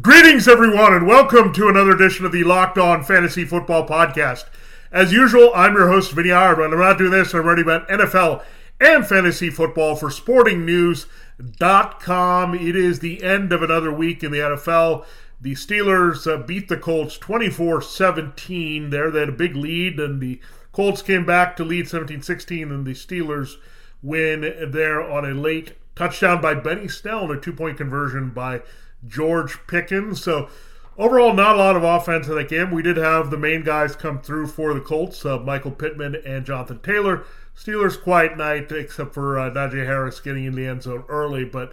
Greetings, everyone, and welcome to another edition of the Locked On Fantasy Football Podcast. As usual, I'm your host, Vinnie Ireland. I'm not doing this, I'm writing about NFL and fantasy football for sportingnews.com. It is the end of another week in the NFL. The Steelers uh, beat the Colts 24 17 there. They had a big lead, and the Colts came back to lead 17 16, and the Steelers win there on a late touchdown by Benny Snell and a two point conversion by George Pickens. So overall, not a lot of offense in that game. We did have the main guys come through for the Colts, uh, Michael Pittman and Jonathan Taylor. Steelers quiet night, except for uh, Najee Harris getting in the end zone early, but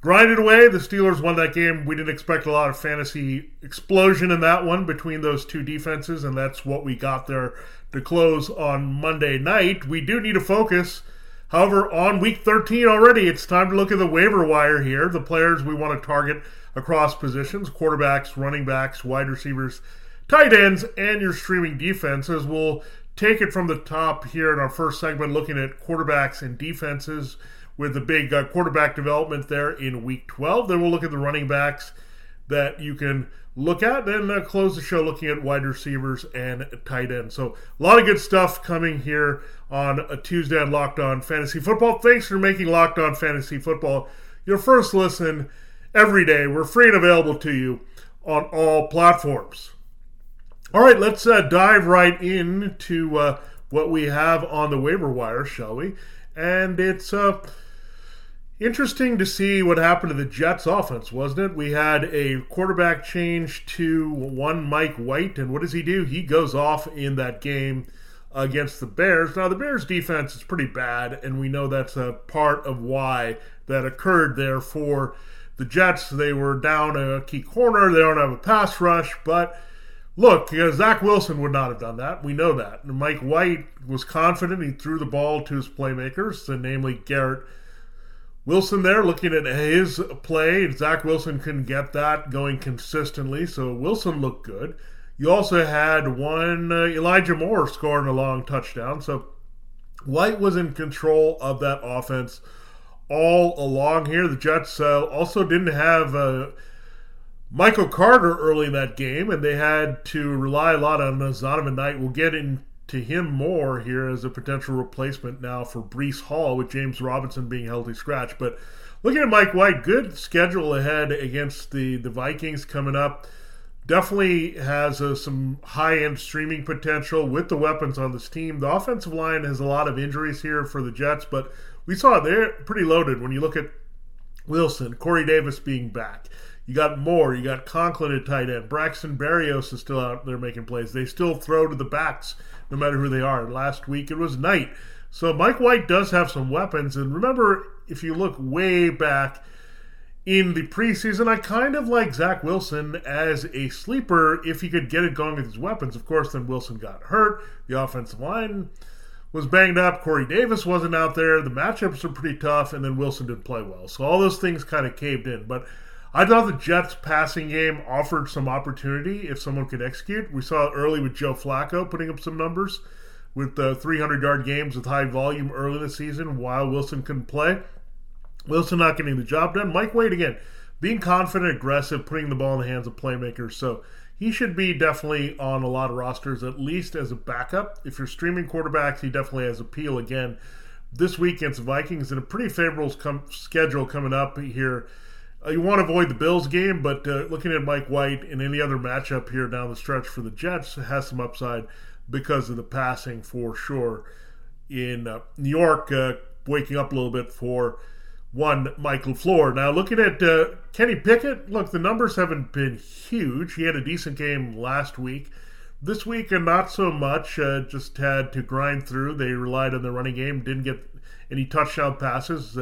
grinded away. The Steelers won that game. We didn't expect a lot of fantasy explosion in that one between those two defenses, and that's what we got there to close on Monday night. We do need to focus. However, on week 13 already, it's time to look at the waiver wire here. The players we want to target across positions quarterbacks, running backs, wide receivers, tight ends, and your streaming defenses. We'll take it from the top here in our first segment, looking at quarterbacks and defenses with the big uh, quarterback development there in week 12. Then we'll look at the running backs that you can look at. Then uh, close the show looking at wide receivers and tight ends. So a lot of good stuff coming here on a Tuesday on Locked On Fantasy Football. Thanks for making Locked On Fantasy Football your first listen every day. We're free and available to you on all platforms. All right, let's uh, dive right into uh, what we have on the waiver wire, shall we? And it's uh, interesting to see what happened to the Jets offense, wasn't it? We had a quarterback change to one Mike White, and what does he do? He goes off in that game against the Bears. Now, the Bears defense is pretty bad, and we know that's a part of why that occurred there for the Jets. They were down a key corner, they don't have a pass rush, but. Look, Zach Wilson would not have done that. We know that. Mike White was confident. He threw the ball to his playmakers, namely Garrett Wilson there looking at his play. Zach Wilson couldn't get that going consistently, so Wilson looked good. You also had one uh, Elijah Moore scoring a long touchdown, so White was in control of that offense all along here. The Jets uh, also didn't have uh, Michael Carter early in that game, and they had to rely a lot on Zonovan Knight. We'll get in to him more here as a potential replacement now for Breece Hall with James Robinson being healthy scratch. But looking at Mike White, good schedule ahead against the, the Vikings coming up. Definitely has uh, some high end streaming potential with the weapons on this team. The offensive line has a lot of injuries here for the Jets, but we saw they're pretty loaded when you look at Wilson, Corey Davis being back. You got Moore, you got Conklin at tight end. Braxton Berrios is still out there making plays. They still throw to the backs no matter who they are. Last week it was Knight. So Mike White does have some weapons. And remember, if you look way back in the preseason, I kind of like Zach Wilson as a sleeper if he could get it going with his weapons. Of course, then Wilson got hurt. The offensive line was banged up. Corey Davis wasn't out there. The matchups are pretty tough. And then Wilson didn't play well. So all those things kind of caved in. But I thought the Jets' passing game offered some opportunity if someone could execute. We saw it early with Joe Flacco putting up some numbers with uh, the 300 yard games with high volume early in the season while Wilson couldn't play. Wilson not getting the job done. Mike White again, being confident, aggressive, putting the ball in the hands of playmakers. So he should be definitely on a lot of rosters, at least as a backup. If you're streaming quarterbacks, he definitely has appeal again this week against the Vikings and a pretty favorable com- schedule coming up here uh, you want to avoid the Bills game, but uh, looking at Mike White and any other matchup here down the stretch for the Jets has some upside because of the passing for sure. In uh, New York, uh, waking up a little bit for one Michael LaFleur. Now, looking at uh, Kenny Pickett, look, the numbers haven't been huge. He had a decent game last week. This week, and not so much. Uh, just had to grind through. They relied on the running game, didn't get any touchdown passes,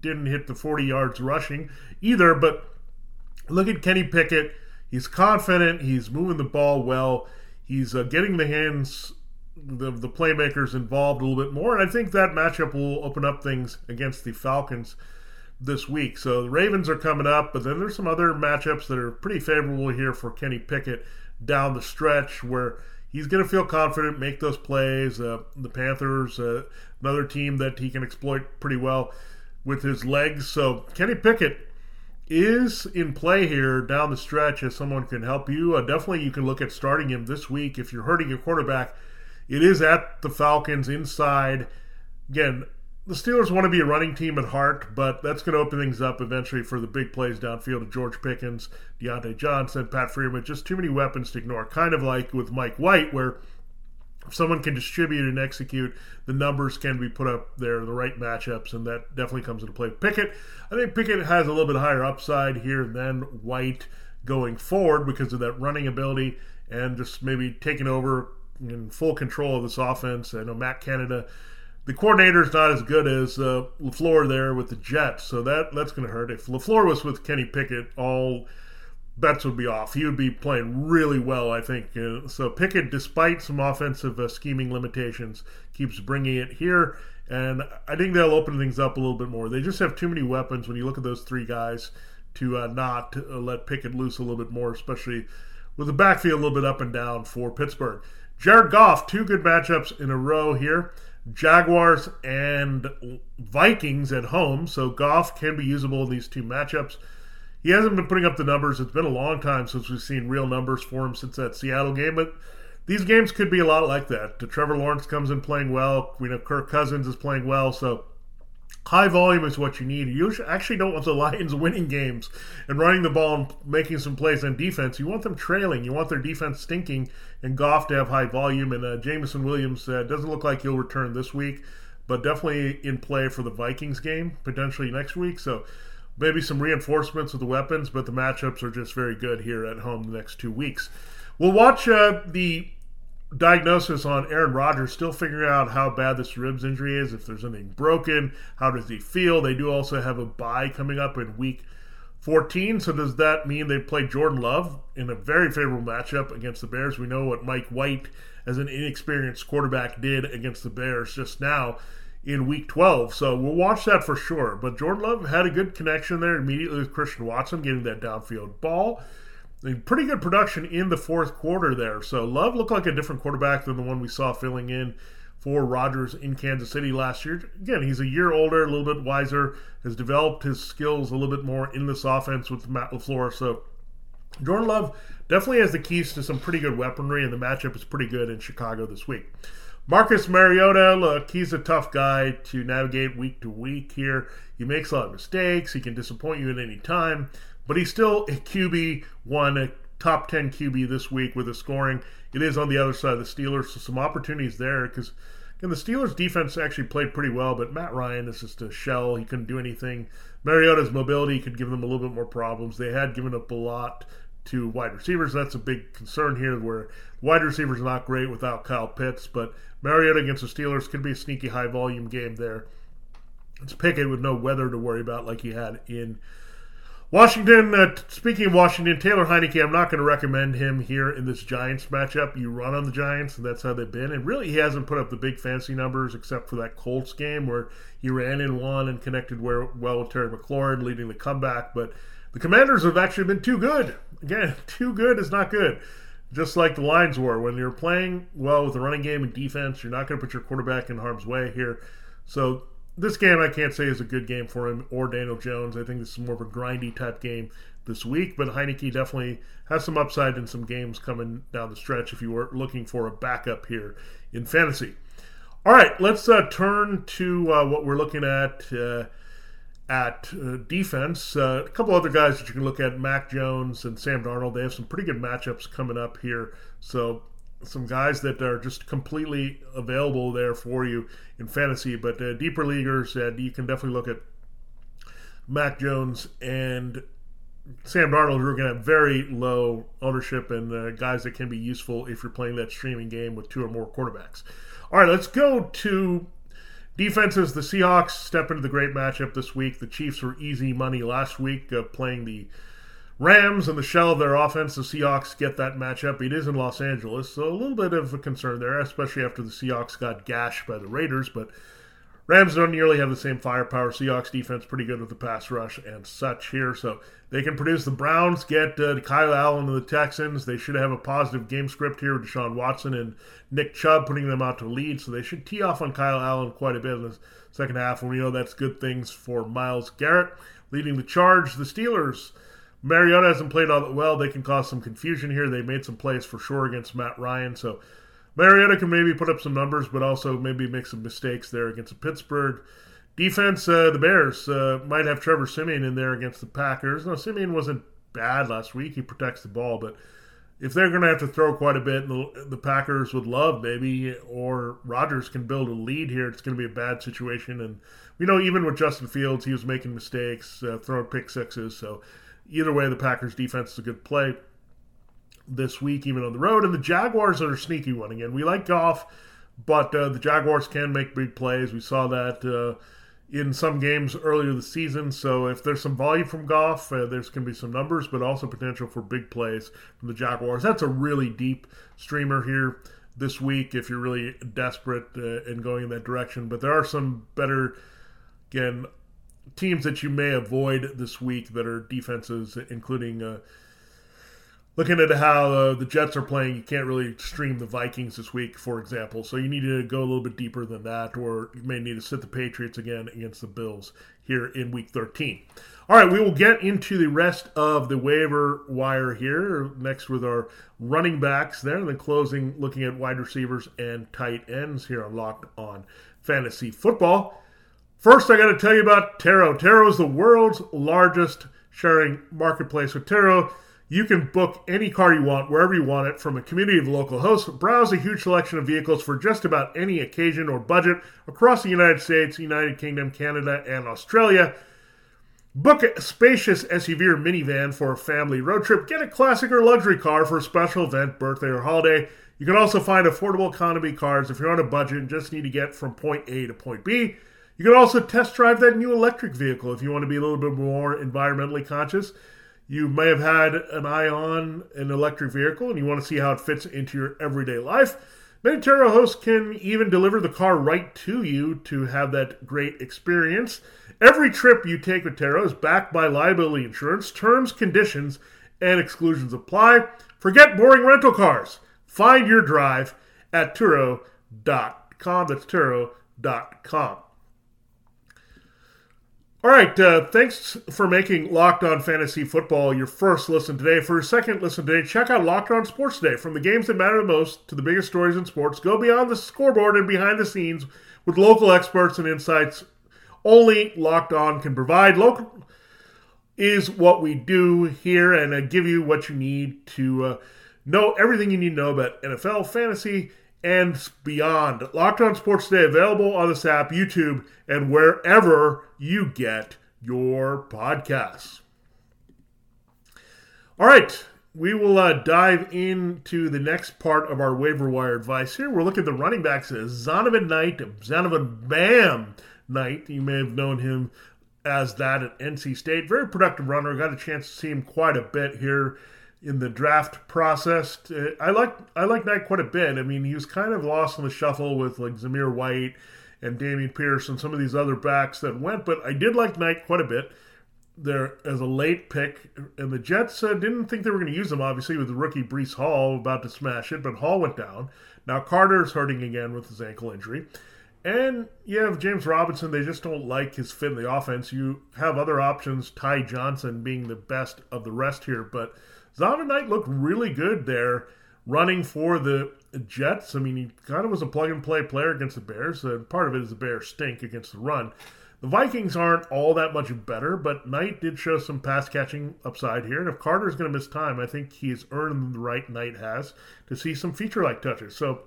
didn't hit the 40 yards rushing either. But look at Kenny Pickett. he's confident. He's moving the ball well. He's uh, getting the hands the the playmakers involved a little bit more, and I think that matchup will open up things against the Falcons this week. So the Ravens are coming up, but then there's some other matchups that are pretty favorable here for Kenny Pickett down the stretch where he's going to feel confident, make those plays. Uh, the Panthers, uh, another team that he can exploit pretty well with his legs. So Kenny Pickett is in play here down the stretch as someone can help you. Uh, definitely, you can look at starting him this week if you're hurting your quarterback. It is at the Falcons inside. Again, the Steelers want to be a running team at heart, but that's going to open things up eventually for the big plays downfield of George Pickens, Diontae Johnson, Pat Freiermuth. Just too many weapons to ignore. Kind of like with Mike White, where if someone can distribute and execute, the numbers can be put up there, the right matchups, and that definitely comes into play. Pickett, I think Pickett has a little bit higher upside here than White going forward because of that running ability and just maybe taking over in full control of this offense. I know Matt Canada the coordinator is not as good as uh, Lafleur there with the Jets, so that that's going to hurt. If Lafleur was with Kenny Pickett, all bets would be off. He would be playing really well, I think. Uh, so Pickett, despite some offensive uh, scheming limitations, keeps bringing it here, and I think they'll open things up a little bit more. They just have too many weapons when you look at those three guys to uh, not uh, let Pickett loose a little bit more, especially with the backfield a little bit up and down for Pittsburgh. Jared Goff, two good matchups in a row here. Jaguars and Vikings at home, so Goff can be usable in these two matchups. He hasn't been putting up the numbers. It's been a long time since we've seen real numbers for him since that Seattle game, but these games could be a lot like that. Trevor Lawrence comes in playing well. We know Kirk Cousins is playing well, so High volume is what you need. You actually don't want the Lions winning games and running the ball and making some plays on defense. You want them trailing. You want their defense stinking and Goff to have high volume. And uh, Jameson Williams uh, doesn't look like he'll return this week, but definitely in play for the Vikings game potentially next week. So maybe some reinforcements with the weapons, but the matchups are just very good here at home the next two weeks. We'll watch uh, the diagnosis on Aaron Rodgers, still figuring out how bad this ribs injury is, if there's anything broken, how does he feel? They do also have a bye coming up in week 14. So does that mean they play Jordan Love in a very favorable matchup against the Bears? We know what Mike White, as an inexperienced quarterback, did against the Bears just now in week 12. So we'll watch that for sure. But Jordan Love had a good connection there immediately with Christian Watson getting that downfield ball pretty good production in the fourth quarter there. So Love looked like a different quarterback than the one we saw filling in for Rodgers in Kansas City last year. Again, he's a year older, a little bit wiser, has developed his skills a little bit more in this offense with Matt LaFleur. So Jordan Love definitely has the keys to some pretty good weaponry, and the matchup is pretty good in Chicago this week. Marcus Mariota, look, he's a tough guy to navigate week to week here. He makes a lot of mistakes. He can disappoint you at any time but he's still a QB one, a top 10 QB this week with the scoring. It is on the other side of the Steelers, so some opportunities there because again, the Steelers defense actually played pretty well, but Matt Ryan is just a shell. He couldn't do anything. Mariota's mobility could give them a little bit more problems. They had given up a lot to wide receivers. That's a big concern here where wide receivers are not great without Kyle Pitts, but Mariota against the Steelers could be a sneaky high volume game there. It's Pickett with no weather to worry about like he had in Washington, uh, speaking of Washington, Taylor Heinicke, I'm not going to recommend him here in this Giants matchup. You run on the Giants, and that's how they've been. And really, he hasn't put up the big fancy numbers except for that Colts game where he ran in one and connected well with Terry McLaurin, leading the comeback. But the Commanders have actually been too good. Again, too good is not good. Just like the Lions were. When you're playing well with the running game and defense, you're not going to put your quarterback in harm's way here. So this game I can't say is a good game for him or Daniel Jones. I think this is more of a grindy type game this week, but Heinicke definitely has some upside in some games coming down the stretch if you were looking for a backup here in fantasy. All right, let's uh, turn to uh, what we're looking at uh, at uh, defense. Uh, a couple other guys that you can look at: Mac Jones and Sam Darnold. They have some pretty good matchups coming up here, so some guys that are just completely available there for you in fantasy. But uh, deeper leaguers, uh, you can definitely look at Mac Jones and Sam Darnold, who are going to have very low ownership and uh, guys that can be useful if you're playing that streaming game with two or more quarterbacks. All right, let's go to defenses. The Seahawks step into the great matchup this week. The Chiefs were easy money last week, uh, playing the Rams and the shell of their offense, the Seahawks get that matchup. It is in Los Angeles, so a little bit of a concern there, especially after the Seahawks got gashed by the Raiders. But Rams don't nearly have the same firepower. Seahawks defense pretty good with the pass rush and such here, so they can produce. The Browns get uh, Kyle Allen and the Texans. They should have a positive game script here with Deshaun Watson and Nick Chubb putting them out to lead, so they should tee off on Kyle Allen quite a bit in the second half. And we know that's good things for Myles Garrett leading the charge. The Steelers Mariota hasn't played all that well. They can cause some confusion here. They made some plays for sure against Matt Ryan. So Mariota can maybe put up some numbers, but also maybe make some mistakes there against the Pittsburgh defense. Uh, the Bears uh, might have Trevor Siemian in there against the Packers. No, Siemian wasn't bad last week. He protects the ball, but if they're going to have to throw quite a bit, the, the Packers would love maybe, or Rodgers can build a lead here. It's going to be a bad situation, and we know even with Justin Fields, he was making mistakes, uh, throwing pick sixes. So either way, the Packers defense is a good play this week, even on the road. And the Jaguars are a sneaky one again. We like Goff, but uh, the Jaguars can make big plays. We saw that uh, in some games earlier this season. So if there's some volume from Goff, uh, there's going to be some numbers, but also potential for big plays from the Jaguars. That's a really deep streamer here this week if you're really desperate uh, and going in that direction. But there are some better, again, teams that you may avoid this week that are defenses, including uh, looking at how uh, the Jets are playing. You can't really stream the Vikings this week, for example. So you need to go a little bit deeper than that, or you may need to sit the Patriots again against the Bills here in Week 13. All right, we will get into the rest of the waiver wire here next with our running backs there, and then closing looking at wide receivers and tight ends here on Locked On Fantasy Football. First, I got to tell you about Turo. Turo is the world's largest sharing marketplace. With Turo, you can book any car you want, wherever you want it, from a community of local hosts. Browse a huge selection of vehicles for just about any occasion or budget across the United States, United Kingdom, Canada, and Australia. Book a spacious SUV or minivan for a family road trip. Get a classic or luxury car for a special event, birthday, or holiday. You can also find affordable economy cars if you're on a budget and just need to get from point A to point B. You can also test drive that new electric vehicle if you want to be a little bit more environmentally conscious. You may have had an eye on an electric vehicle and you want to see how it fits into your everyday life. Turo hosts can even deliver the car right to you to have that great experience. Every trip you take with Turo is backed by liability insurance. Terms, conditions, and exclusions apply. Forget boring rental cars. Find your drive at Turo.com. That's Turo.com. All right, uh, thanks for making Locked On Fantasy Football your first listen today. For your second listen today, check out Locked On Sports Today. From the games that matter the most to the biggest stories in sports, go beyond the scoreboard and behind the scenes with local experts and insights only Locked On can provide. Local is what we do here, and I give you what you need to uh, know everything you need to know about NFL, fantasy, and beyond. Locked On Sports Today available on this app, YouTube, and wherever you get your podcasts. All right, we will uh, dive into the next part of our waiver wire advice here. We're looking at the running backs. Zonovan Knight, Zonovan Bam Knight. You may have known him as that at NC State. Very productive runner. Got a chance to see him quite a bit here in the draft process. Uh, I like I like Knight quite a bit. I mean, he was kind of lost in the shuffle with like Zamir White and Dameon Pierce and some of these other backs that went, but I did like Knight quite a bit there as a late pick. And the Jets uh, didn't think they were going to use him, obviously, with the rookie Breece Hall about to smash it, but Hall went down. Now Carter's hurting again with his ankle injury. And you have James Robinson. They just don't like his fit in the offense. You have other options, Ty Johnson being the best of the rest here, but Zonovan Knight looked really good there running for the Jets. I mean, he kind of was a plug and play player against the Bears. And part of it is the Bears stink against the run. The Vikings aren't all that much better, but Knight did show some pass catching upside here. And if Carter's going to miss time, I think he's earned the right Knight has to see some feature like touches. So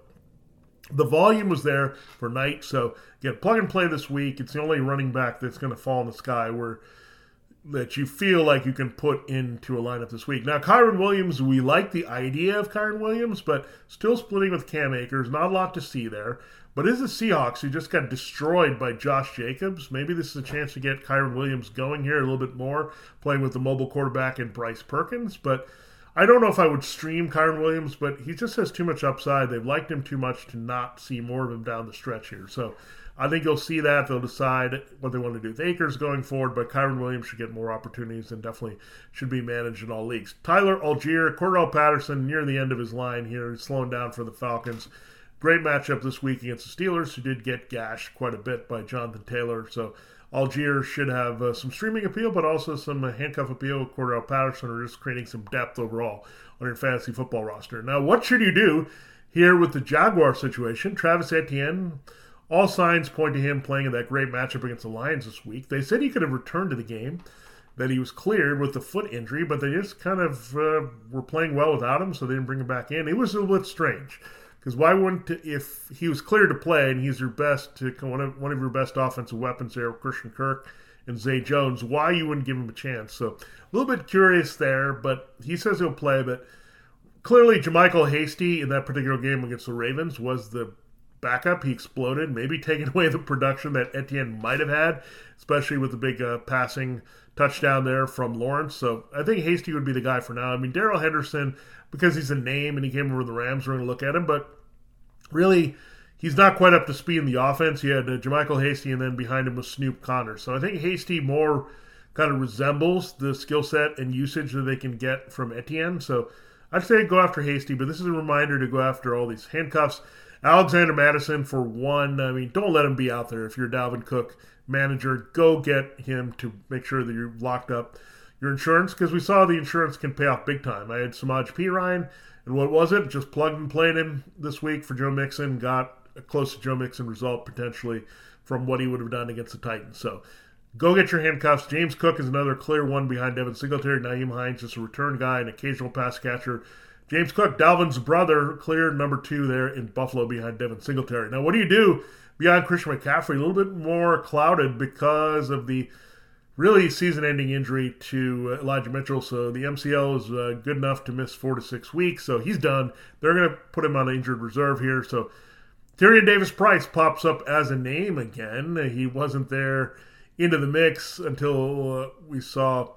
the volume was there for Knight. So again, plug and play this week. It's the only running back that's going to fall in the sky where that you feel like you can put into a lineup this week. Now, Kyren Williams, we like the idea of Kyren Williams, but still splitting with Cam Akers. Not a lot to see there. But is the Seahawks who just got destroyed by Josh Jacobs? Maybe this is a chance to get Kyren Williams going here a little bit more, playing with the mobile quarterback and Bryce Perkins. But I don't know if I would stream Kyren Williams, but he just has too much upside. They've liked him too much to not see more of him down the stretch here. So I think you'll see that. They'll decide what they want to do with Akers going forward, but Kyren Williams should get more opportunities and definitely should be managed in all leagues. Tyler Allgeier, Cordarrelle Patterson near the end of his line here. Slowing down for the Falcons. Great matchup this week against the Steelers, who did get gashed quite a bit by Jonathan Taylor. So Allgeier should have uh, some streaming appeal, but also some uh, handcuff appeal. Cordarrelle Patterson are just creating some depth overall on your fantasy football roster. Now, what should you do here with the Jaguar situation? Travis Etienne all signs point to him playing in that great matchup against the Lions this week. They said he could have returned to the game, that he was cleared with the foot injury, but they just kind of uh, were playing well without him, so they didn't bring him back in. It was a little bit strange. Because why wouldn't if he was cleared to play and he's your best one of one of your best offensive weapons there, Christian Kirk and Zay Jones, why you wouldn't give him a chance? So a little bit curious there, but he says he'll play. But clearly, JaMycal Hasty in that particular game against the Ravens was the backup. He exploded, maybe taking away the production that Etienne might have had, especially with the big uh, passing touchdown there from Lawrence. So I think Hasty would be the guy for now. I mean, Darrell Henderson, because he's a name and he came over the Rams, we're going to look at him, but really. He's not quite up to speed in the offense. He had uh, JaMycal Hasty, and then behind him was Snoop Conner. So I think Hasty more kind of resembles the skill set and usage that they can get from Etienne. So I'd say go after Hasty, but this is a reminder to go after all these handcuffs. Alexander Mattison for one. I mean, don't let him be out there. If you're Dalvin Cook manager, go get him to make sure that you're locked up your insurance because we saw the insurance can pay off big time. I had Samaje Perine, and what was it? Just plugged and played him this week for Joe Mixon. Got a close to Joe Mixon result potentially from what he would have done against the Titans. So go get your handcuffs. James Cook is another clear one behind Devin Singletary. Nyheim Hines is a return guy, an occasional pass catcher. James Cook, Dalvin's brother, cleared number two there in Buffalo behind Devin Singletary. Now, what do you do beyond Christian McCaffrey? A little bit more clouded because of the really season-ending injury to Elijah Mitchell. So the MCL is uh, good enough to miss four to six weeks. So he's done. They're going to put him on injured reserve here. So Tyrion Davis Price pops up as a name again. He wasn't there into the mix until uh, we saw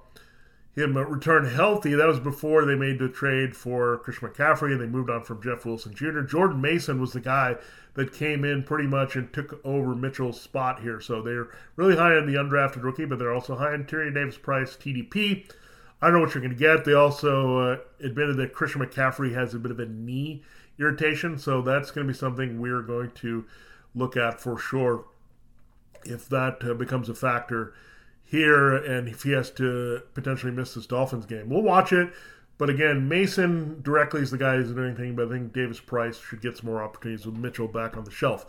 him return healthy. That was before they made the trade for Chris McCaffrey and they moved on from Jeff Wilson Jr. Jordan Mason was the guy that came in pretty much and took over Mitchell's spot here. So they're really high on the undrafted rookie, but they're also high on Tyrion Davis Price, TDP. I don't know what you're going to get. They also uh, admitted that Christian McCaffrey has a bit of a knee irritation, so that's going to be something we're going to look at for sure if that uh, becomes a factor here and if he has to potentially miss this Dolphins game. We'll watch it. But again, Mason directly is the guy who's doing anything, but I think Davis Price should get some more opportunities with Mitchell back on the shelf.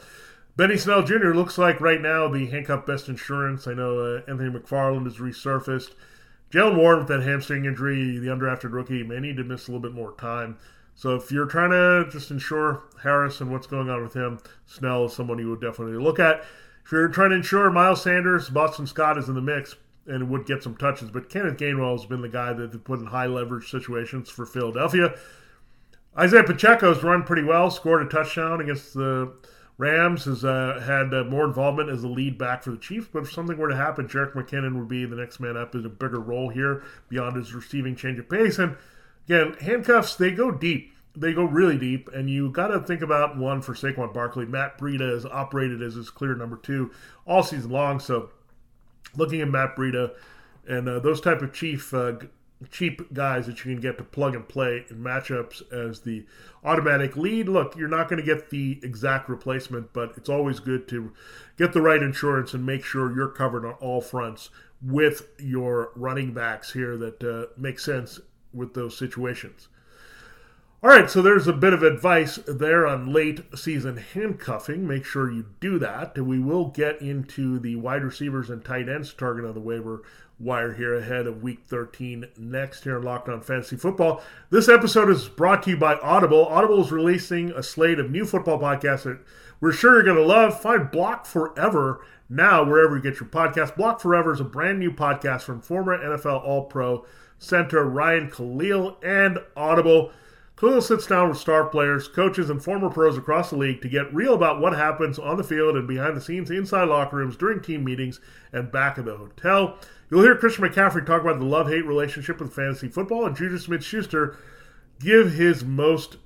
Benny Snell Jr. looks like right now the handcuff best insurance. I know uh, Anthony McFarland has resurfaced. Jaylen Warren with that hamstring injury, the undrafted rookie, may need to miss a little bit more time. So if you're trying to just ensure Harris and what's going on with him, Snell is someone you would definitely look at. If you're trying to ensure Miles Sanders, Boston Scott is in the mix and would get some touches, but Kenneth Gainwell has been the guy that they put in high leverage situations for Philadelphia. Isaiah Pacheco's run pretty well, scored a touchdown against the Rams, has uh, had uh, more involvement as a lead back for the Chiefs, but if something were to happen, Jerick McKinnon would be the next man up in a bigger role here beyond his receiving change of pace. And again, handcuffs, they go deep they go really deep, and you got to think about one for Saquon Barkley. Matt Breida has operated as his clear number two all season long. So, looking at Matt Breida and uh, those type of chief uh, cheap guys that you can get to plug and play in matchups as the automatic lead. Look, you're not going to get the exact replacement, but it's always good to get the right insurance and make sure you're covered on all fronts with your running backs here that uh, make sense with those situations. All right, so there's a bit of advice there on late season handcuffing. Make sure you do that. We will get into the wide receivers and tight ends target on the waiver wire here ahead of week 13 next here in Locked On Fantasy Football. This episode is brought to you by Audible. Audible is releasing a slate of new football podcasts that we're sure you're going to love. Find Block Forever now wherever you get your podcast. Block Forever is a brand new podcast from former NFL All Pro center Ryan Kalil and Audible. Kalil sits down with star players, coaches, and former pros across the league to get real about what happens on the field and behind the scenes inside locker rooms during team meetings and back at the hotel. You'll hear Christian McCaffrey talk about the love hate relationship with fantasy football, and Juju Smith Schuster give his most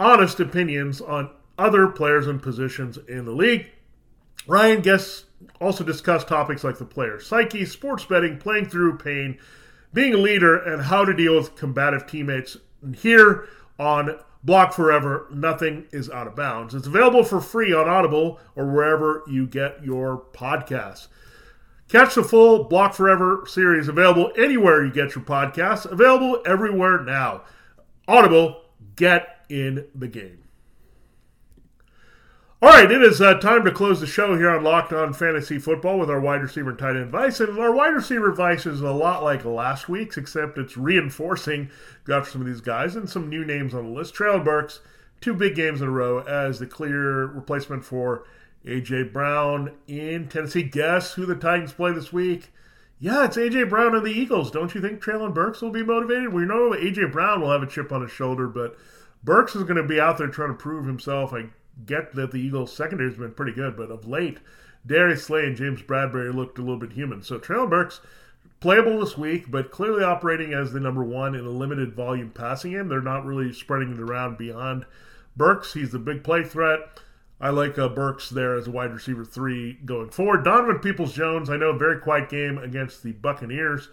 honest opinions on other players and positions in the league. Ryan guests also discuss topics like the player psyche, sports betting, playing through pain, being a leader, and how to deal with combative teammates here on Block Forever, nothing is out of bounds. It's available for free on Audible or wherever you get your podcasts. Catch the full Block Forever series available anywhere you get your podcasts, available everywhere now. Audible, get in the game. All right, it is uh, time to close the show here on Locked On Fantasy Football with our wide receiver and tight end advice. And our wide receiver advice is a lot like last week's, except it's reinforcing got some of these guys and some new names on the list. Treylon Burks, two big games in a row as the clear replacement for A.J. Brown in Tennessee. Guess who the Titans play this week? Yeah, it's A.J. Brown and the Eagles. Don't you think Treylon Burks will be motivated? We know A.J. Brown will have a chip on his shoulder, but Burks is going to be out there trying to prove himself. I get that the Eagles' secondary has been pretty good, but of late, Darius Slay and James Bradberry looked a little bit human. So Treylon Burks playable this week, but clearly operating as the number one in a limited volume passing game. They're not really spreading it around beyond Burks. He's the big play threat. I like uh, Burks there as a wide receiver three going forward. Donovan Peoples Jones, I know, very quiet game against the Buccaneers,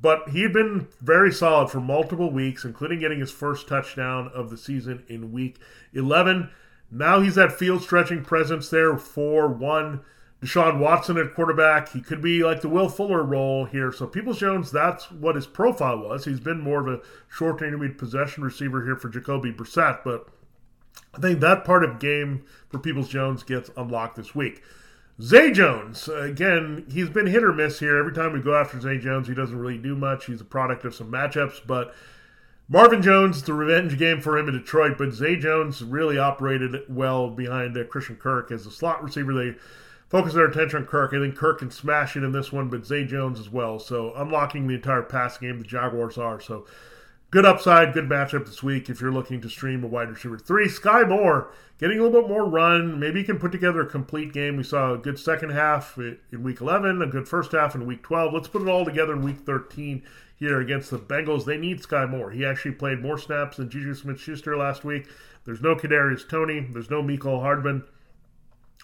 but he'd been very solid for multiple weeks, including getting his first touchdown of the season in week 11. Now he's that field stretching presence there for one. Deshaun Watson at quarterback. He could be like the Will Fuller role here. So Peoples Jones, that's what his profile was. He's been more of a short intermediate possession receiver here for Jacoby Brissett, but I think that part of game for Peoples Jones gets unlocked this week. Zay Jones, again, he's been hit or miss here. Every time we go after Zay Jones, he doesn't really do much. He's a product of some matchups, but Marvin Jones, the revenge game for him in Detroit, but Zay Jones really operated well behind uh, Christian Kirk as a slot receiver. They focused their attention on Kirk. I think Kirk can smash it in this one, but Zay Jones as well. So unlocking the entire pass game, the Jaguars are. So good upside, good matchup this week if you're looking to stream a wide receiver. Three, Skyy Moore getting a little bit more run. Maybe he can put together a complete game. We saw a good second half in week 11, a good first half in week 12. Let's put it all together in week 13 here against the Bengals. They need Skyy Moore. He actually played more snaps than Juju Smith Schuster last week. There's no Kadarius Toney, There's no Mecole Hardman.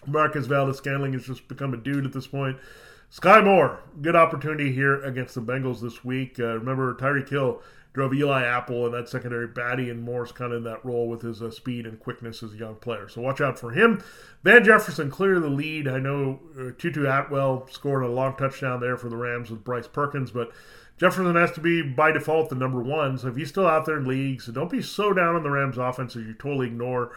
Marquez Valdes-Scantling has just become a dude at this point. Skyy Moore, good opportunity here against the Bengals this week. Uh, remember, Tyreek Hill drove Eli Apple in that secondary baddie, and Moore's kind of in that role with his uh, speed and quickness as a young player. So watch out for him. Van Jefferson clear the lead. I know uh, Tutu Atwell scored a long touchdown there for the Rams with Bryce Perkins, but Jefferson has to be by default the number one. So if he's still out there in leagues, don't be so down on the Rams offense that you totally ignore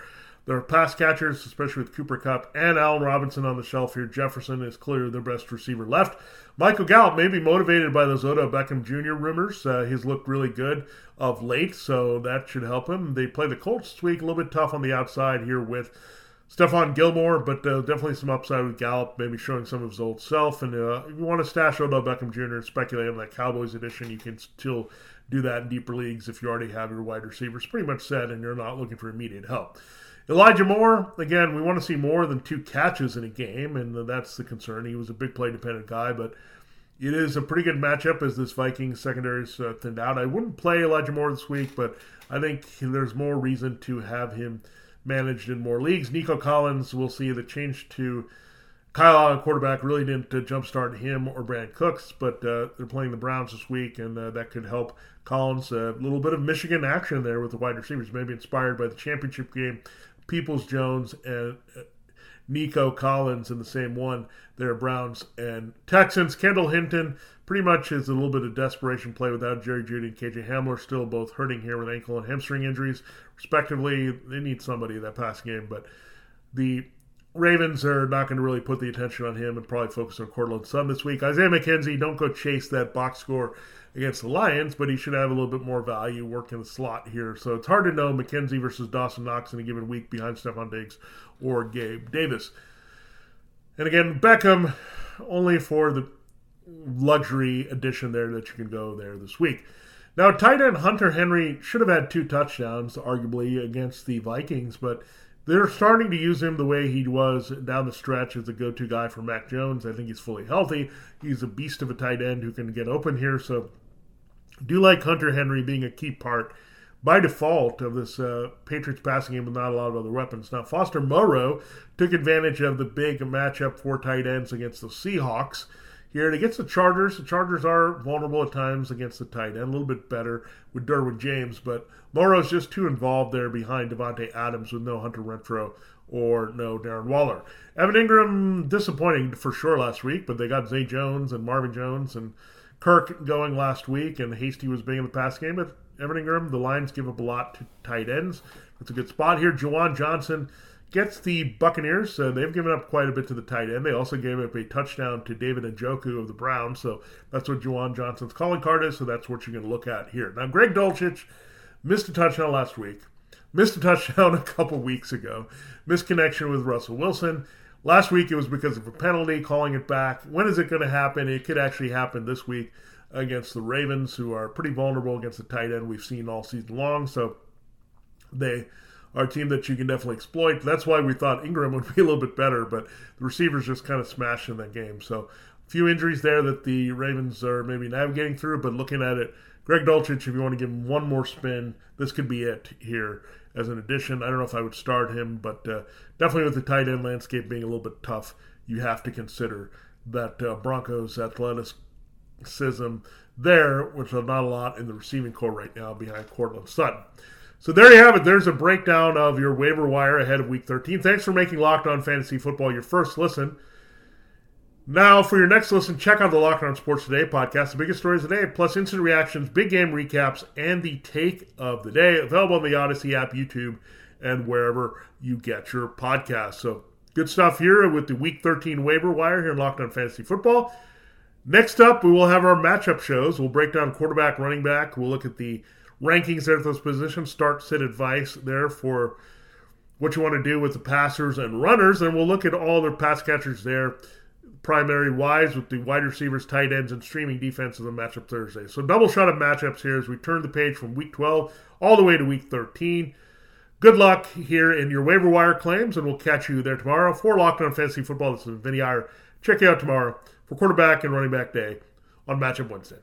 their pass catchers, especially with Cooper Kupp and Allen Robinson on the shelf here. Jefferson is clearly their best receiver left. Michael Gallup may be motivated by those Odell Beckham Jr. rumors. Uh, he's looked really good of late, so that should help him. They play the Colts this week, a little bit tough on the outside here with Stephon Gilmore, but uh, definitely some upside with Gallup, maybe showing some of his old self. And uh, if you want to stash Odell Beckham Jr. and speculate on that Cowboys edition, you can still do that in deeper leagues if you already have your wide receivers pretty much set and you're not looking for immediate help. Elijah Moore, again, we want to see more than two catches in a game, and that's the concern. He was a big play dependent guy, but it is a pretty good matchup as this Vikings secondary is uh, thinned out. I wouldn't play Elijah Moore this week, but I think there's more reason to have him managed in more leagues. Nico Collins, we'll see the change to Kyle Allen quarterback really didn't uh, jumpstart him or Brandin Cooks, but uh, they're playing the Browns this week, and uh, that could help Collins. A little bit of Michigan action there with the wide receivers, maybe inspired by the championship game. Peoples Jones and uh, Nico Collins in the same one. There, Browns and Texans. Kendall Hinton pretty much is a little bit of desperation play without Jerry Jeudy and KJ Hamler still both hurting here with ankle and hamstring injuries, respectively. They need somebody in that pass game, but the Ravens are not going to really put the attention on him and probably focus on Courtland Sutton this week. Isaiah McKenzie, don't go chase that box score against the Lions, but he should have a little bit more value working the slot here. So it's hard to know McKenzie versus Dawson Knox in a given week behind Stefon Diggs or Gabe Davis. And again, Beckham only for the luxury addition there that you can go there this week. Now, tight end Hunter Henry should have had two touchdowns, arguably, against the Vikings, but they're starting to use him the way he was down the stretch as a go to guy for Mac Jones. I think he's fully healthy. He's a beast of a tight end who can get open here. So, do like Hunter Henry being a key part by default of this uh, Patriots passing game with not a lot of other weapons. Now, Foster Moreau took advantage of the big matchup for tight ends against the Seahawks here. And against the Chargers, the Chargers are vulnerable at times against the tight end, a little bit better with Derwin James, but Moreau's just too involved there behind Davante Adams with no Hunter Renfrow or no Darren Waller. Evan Engram, disappointing for sure last week, but they got Zay Jones and Marvin Jones and Kirk going last week, and Hasty was big in the pass game. But Evan Engram, the Lions give up a lot to tight ends. That's a good spot here. Juwan Johnson gets the Buccaneers. Uh, they've given up quite a bit to the tight end. They also gave up a touchdown to David Njoku of the Browns. So that's what Juwan Johnson's calling card is. So that's what you're going to look at here. Now, Greg Dulcich missed a touchdown last week, missed a touchdown a couple weeks ago, missed connection with Russell Wilson. Last week it was because of a penalty, calling it back. When is it going to happen? It could actually happen this week against the Ravens, who are pretty vulnerable against the tight end we've seen all season long. So they are a team that you can definitely exploit. That's why we thought Engram would be a little bit better, but the receivers just kind of smashed in that game. So a few injuries there that the Ravens are maybe navigating through, but looking at it, Greg Dulcich, if you want to give him one more spin, this could be it here as an addition. I don't know if I would start him, but uh, definitely with the tight end landscape being a little bit tough, you have to consider that uh, Broncos athleticism there, which is not a lot in the receiving corps right now behind Courtland Sutton. So there you have it. There's a breakdown of your waiver wire ahead of Week 13. Thanks for making Locked On Fantasy Football your first listen. Now, for your next listen, check out the Locked On Sports Today podcast, the biggest stories of the day, plus instant reactions, big game recaps, and the take of the day. Available on the Odyssey app, YouTube, and wherever you get your podcasts. So good stuff here with the Week 13 waiver wire here in Locked On Fantasy Football. Next up, we will have our matchup shows. We'll break down quarterback, running back. We'll look at the rankings there at those positions, start sit advice there for what you want to do with the passers and runners. And we'll look at all the pass catchers there, primary wise, with the wide receivers, tight ends, and streaming defenses on Matchup Thursday. So double shot of matchups here as we turn the page from week 12 all the way to week 13. Good luck here in your waiver wire claims, and we'll catch you there tomorrow for Locked On Fantasy Football. This is Vinnie Iyer. Check you out tomorrow for quarterback and running back day on Matchup Wednesday.